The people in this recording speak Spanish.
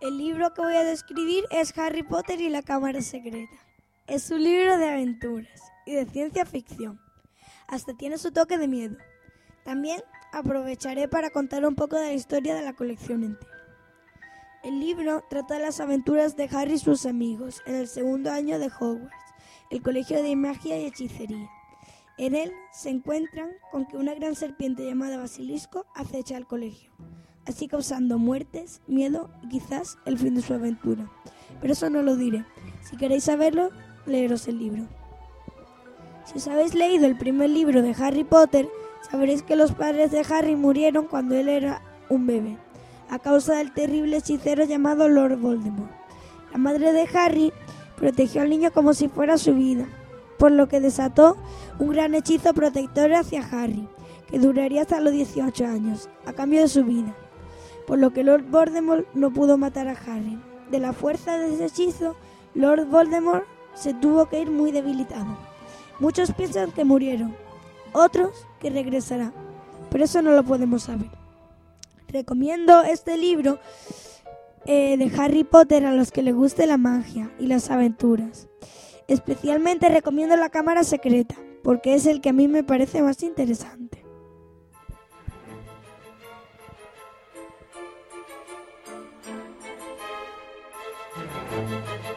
El libro que voy a describir es Harry Potter y la Cámara Secreta. Es un libro de aventuras y de ciencia ficción. Hasta tiene su toque de miedo. También aprovecharé para contar un poco de la historia de la colección entera. El libro trata las aventuras de Harry y sus amigos en el segundo año de Hogwarts, el colegio de magia y hechicería. En él se encuentran con que una gran serpiente llamada Basilisco acecha al colegio así causando muertes, miedo y quizás el fin de su aventura. Pero eso no lo diré. Si queréis saberlo, leeros el libro. Si os habéis leído el primer libro de Harry Potter, sabréis que los padres de Harry murieron cuando él era un bebé, a causa del terrible hechicero llamado Lord Voldemort. La madre de Harry protegió al niño como si fuera su vida, por lo que desató un gran hechizo protector hacia Harry, que duraría hasta los 18 años, a cambio de su vida por lo que Lord Voldemort no pudo matar a Harry. De la fuerza de ese hechizo, Lord Voldemort se tuvo que ir muy debilitado. Muchos piensan que murieron, otros que regresará, pero eso no lo podemos saber. Recomiendo este libro eh, de Harry Potter a los que les guste la magia y las aventuras. Especialmente recomiendo la cámara secreta, porque es el que a mí me parece más interesante. Música